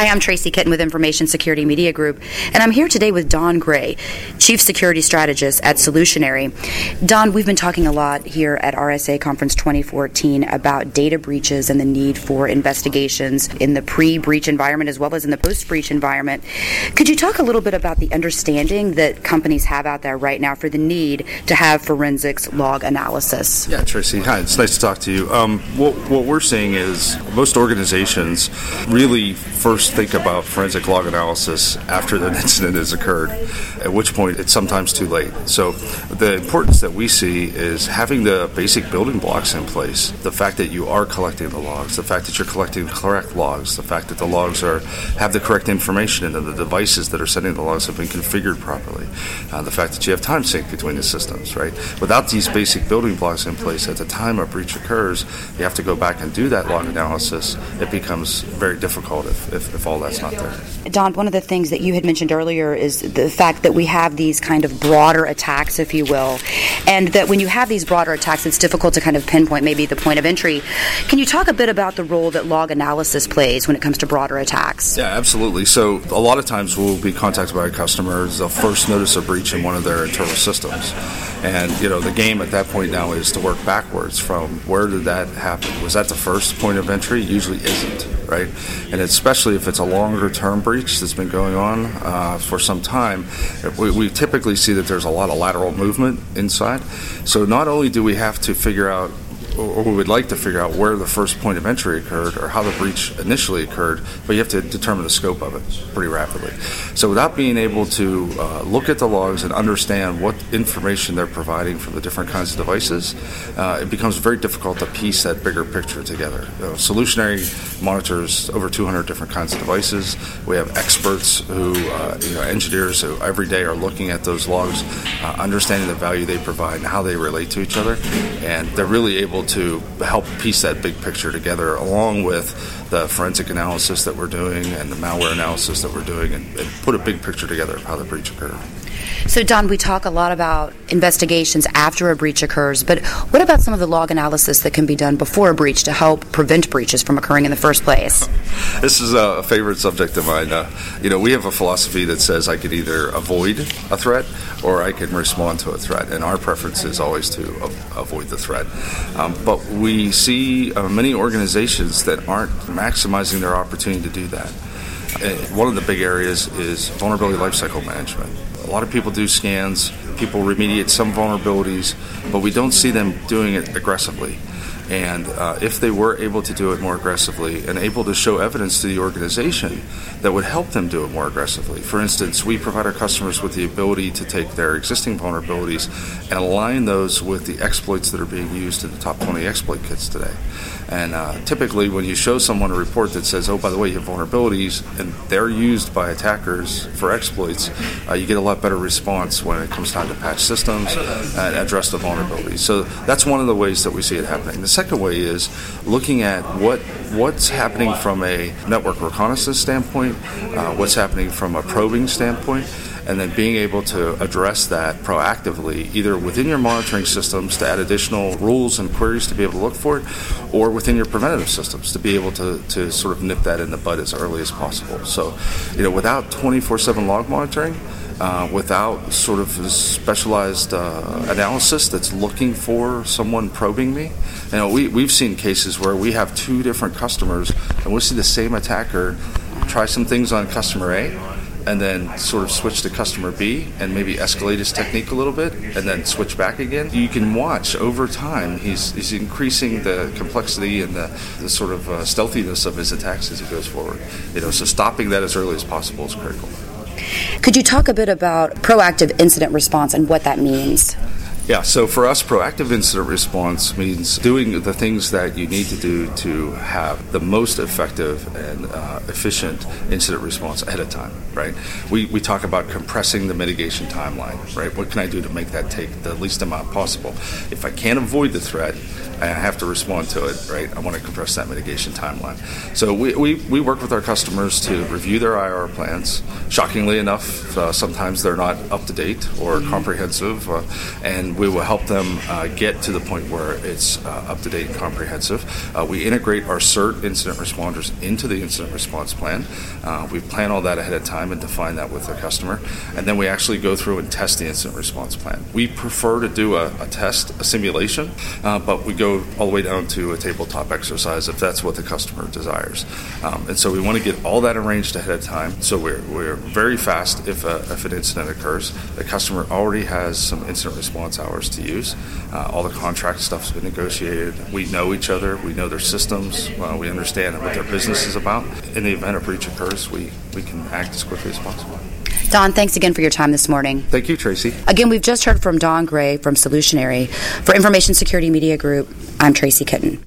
Hi, I'm Tracy Kitten with Information Security Media Group, and I'm here today with Don Gray, Chief Security Strategist at Solutionary. Don, we've been talking a lot here at RSA Conference 2014 about data breaches and the need for investigations in the pre breach environment as well as in the post breach environment. Could you talk a little bit about the understanding that companies have out there right now for the need to have forensics log analysis? Yeah, Tracy, hi, it's nice to talk to you. Um, what, what we're seeing is most organizations really first think about forensic log analysis after an incident has occurred, at which point it's sometimes too late. So, the importance that we see is having the basic building blocks in place. The fact that you are collecting the logs, the fact that you're collecting correct logs, the fact that the logs are have the correct information and that the devices that are sending the logs have been configured properly, uh, the fact that you have time sync between the systems, right? Without these basic building blocks in place, at the time a breach occurs, you have to go back and do that log analysis. It becomes very difficult if, if if all that's not there. Don, one of the things that you had mentioned earlier is the fact that we have these kind of broader attacks, if you will, and that when you have these broader attacks, it's difficult to kind of pinpoint maybe the point of entry. Can you talk a bit about the role that log analysis plays when it comes to broader attacks? Yeah, absolutely. So a lot of times we'll be contacted by customers. They'll first notice a breach in one of their internal systems, and you know the game at that point now is to work backwards from where did that happen? Was that the first point of entry? Usually isn't right? And especially if it's a longer term breach that's been going on uh, for some time, we, we typically see that there's a lot of lateral movement inside. So not only do we have to figure out or we would like to figure out where the first point of entry occurred or how the breach initially occurred, but you have to determine the scope of it pretty rapidly. So, without being able to uh, look at the logs and understand what information they're providing from the different kinds of devices, uh, it becomes very difficult to piece that bigger picture together. You know, Solutionary monitors over 200 different kinds of devices. We have experts who, uh, you know, engineers who every day are looking at those logs, uh, understanding the value they provide and how they relate to each other, and they're really able able to help piece that big picture together along with the forensic analysis that we're doing and the malware analysis that we're doing and, and put a big picture together of how the breach occurred. So, Don, we talk a lot about investigations after a breach occurs, but what about some of the log analysis that can be done before a breach to help prevent breaches from occurring in the first place? This is a favorite subject of mine. Uh, you know, we have a philosophy that says I could either avoid a threat or I can respond to a threat, and our preference is always to avoid the threat. Um, but we see uh, many organizations that aren't maximizing their opportunity to do that. Uh, one of the big areas is vulnerability lifecycle management. A lot of people do scans, people remediate some vulnerabilities, but we don't see them doing it aggressively. And uh, if they were able to do it more aggressively and able to show evidence to the organization that would help them do it more aggressively. For instance, we provide our customers with the ability to take their existing vulnerabilities and align those with the exploits that are being used in the top 20 exploit kits today. And uh, typically, when you show someone a report that says, oh, by the way, you have vulnerabilities, and they're used by attackers for exploits, uh, you get a lot better response when it comes time to patch systems and address the vulnerabilities. So that's one of the ways that we see it happening. The second way is looking at what what's happening from a network reconnaissance standpoint, uh, what's happening from a probing standpoint and then being able to address that proactively, either within your monitoring systems to add additional rules and queries to be able to look for it, or within your preventative systems to be able to, to sort of nip that in the bud as early as possible. So, you know, without 24 7 log monitoring, uh, without sort of specialized uh, analysis that's looking for someone probing me. You know, we, we've seen cases where we have two different customers and we see the same attacker try some things on customer A and then sort of switch to customer B and maybe escalate his technique a little bit and then switch back again. You can watch over time, he's, he's increasing the complexity and the, the sort of uh, stealthiness of his attacks as he goes forward. You know, so stopping that as early as possible is critical. Could you talk a bit about proactive incident response and what that means? Yeah, so for us, proactive incident response means doing the things that you need to do to have the most effective and uh, efficient incident response ahead of time, right? We, we talk about compressing the mitigation timeline, right? What can I do to make that take the least amount possible? If I can't avoid the threat, I have to respond to it, right? I want to compress that mitigation timeline. So we, we, we work with our customers to review their IR plans. Shockingly enough, uh, sometimes they're not up to date or mm-hmm. comprehensive, uh, and we will help them uh, get to the point where it's uh, up to date and comprehensive. Uh, we integrate our CERT incident responders into the incident response plan. Uh, we plan all that ahead of time and define that with the customer, and then we actually go through and test the incident response plan. We prefer to do a, a test, a simulation, but we go all the way down to a tabletop exercise if that's what the customer desires. Um, and so we want to get all that arranged ahead of time. So we're, we're very fast if, if an incident occurs. The customer already has some incident response to use. Uh, all the contract stuff's been negotiated. We know each other. We know their systems. Well, we understand what their business is about. In the event a breach occurs, we, we can act as quickly as possible. Don, thanks again for your time this morning. Thank you, Tracy. Again, we've just heard from Don Gray from Solutionary. For Information Security Media Group, I'm Tracy Kitten.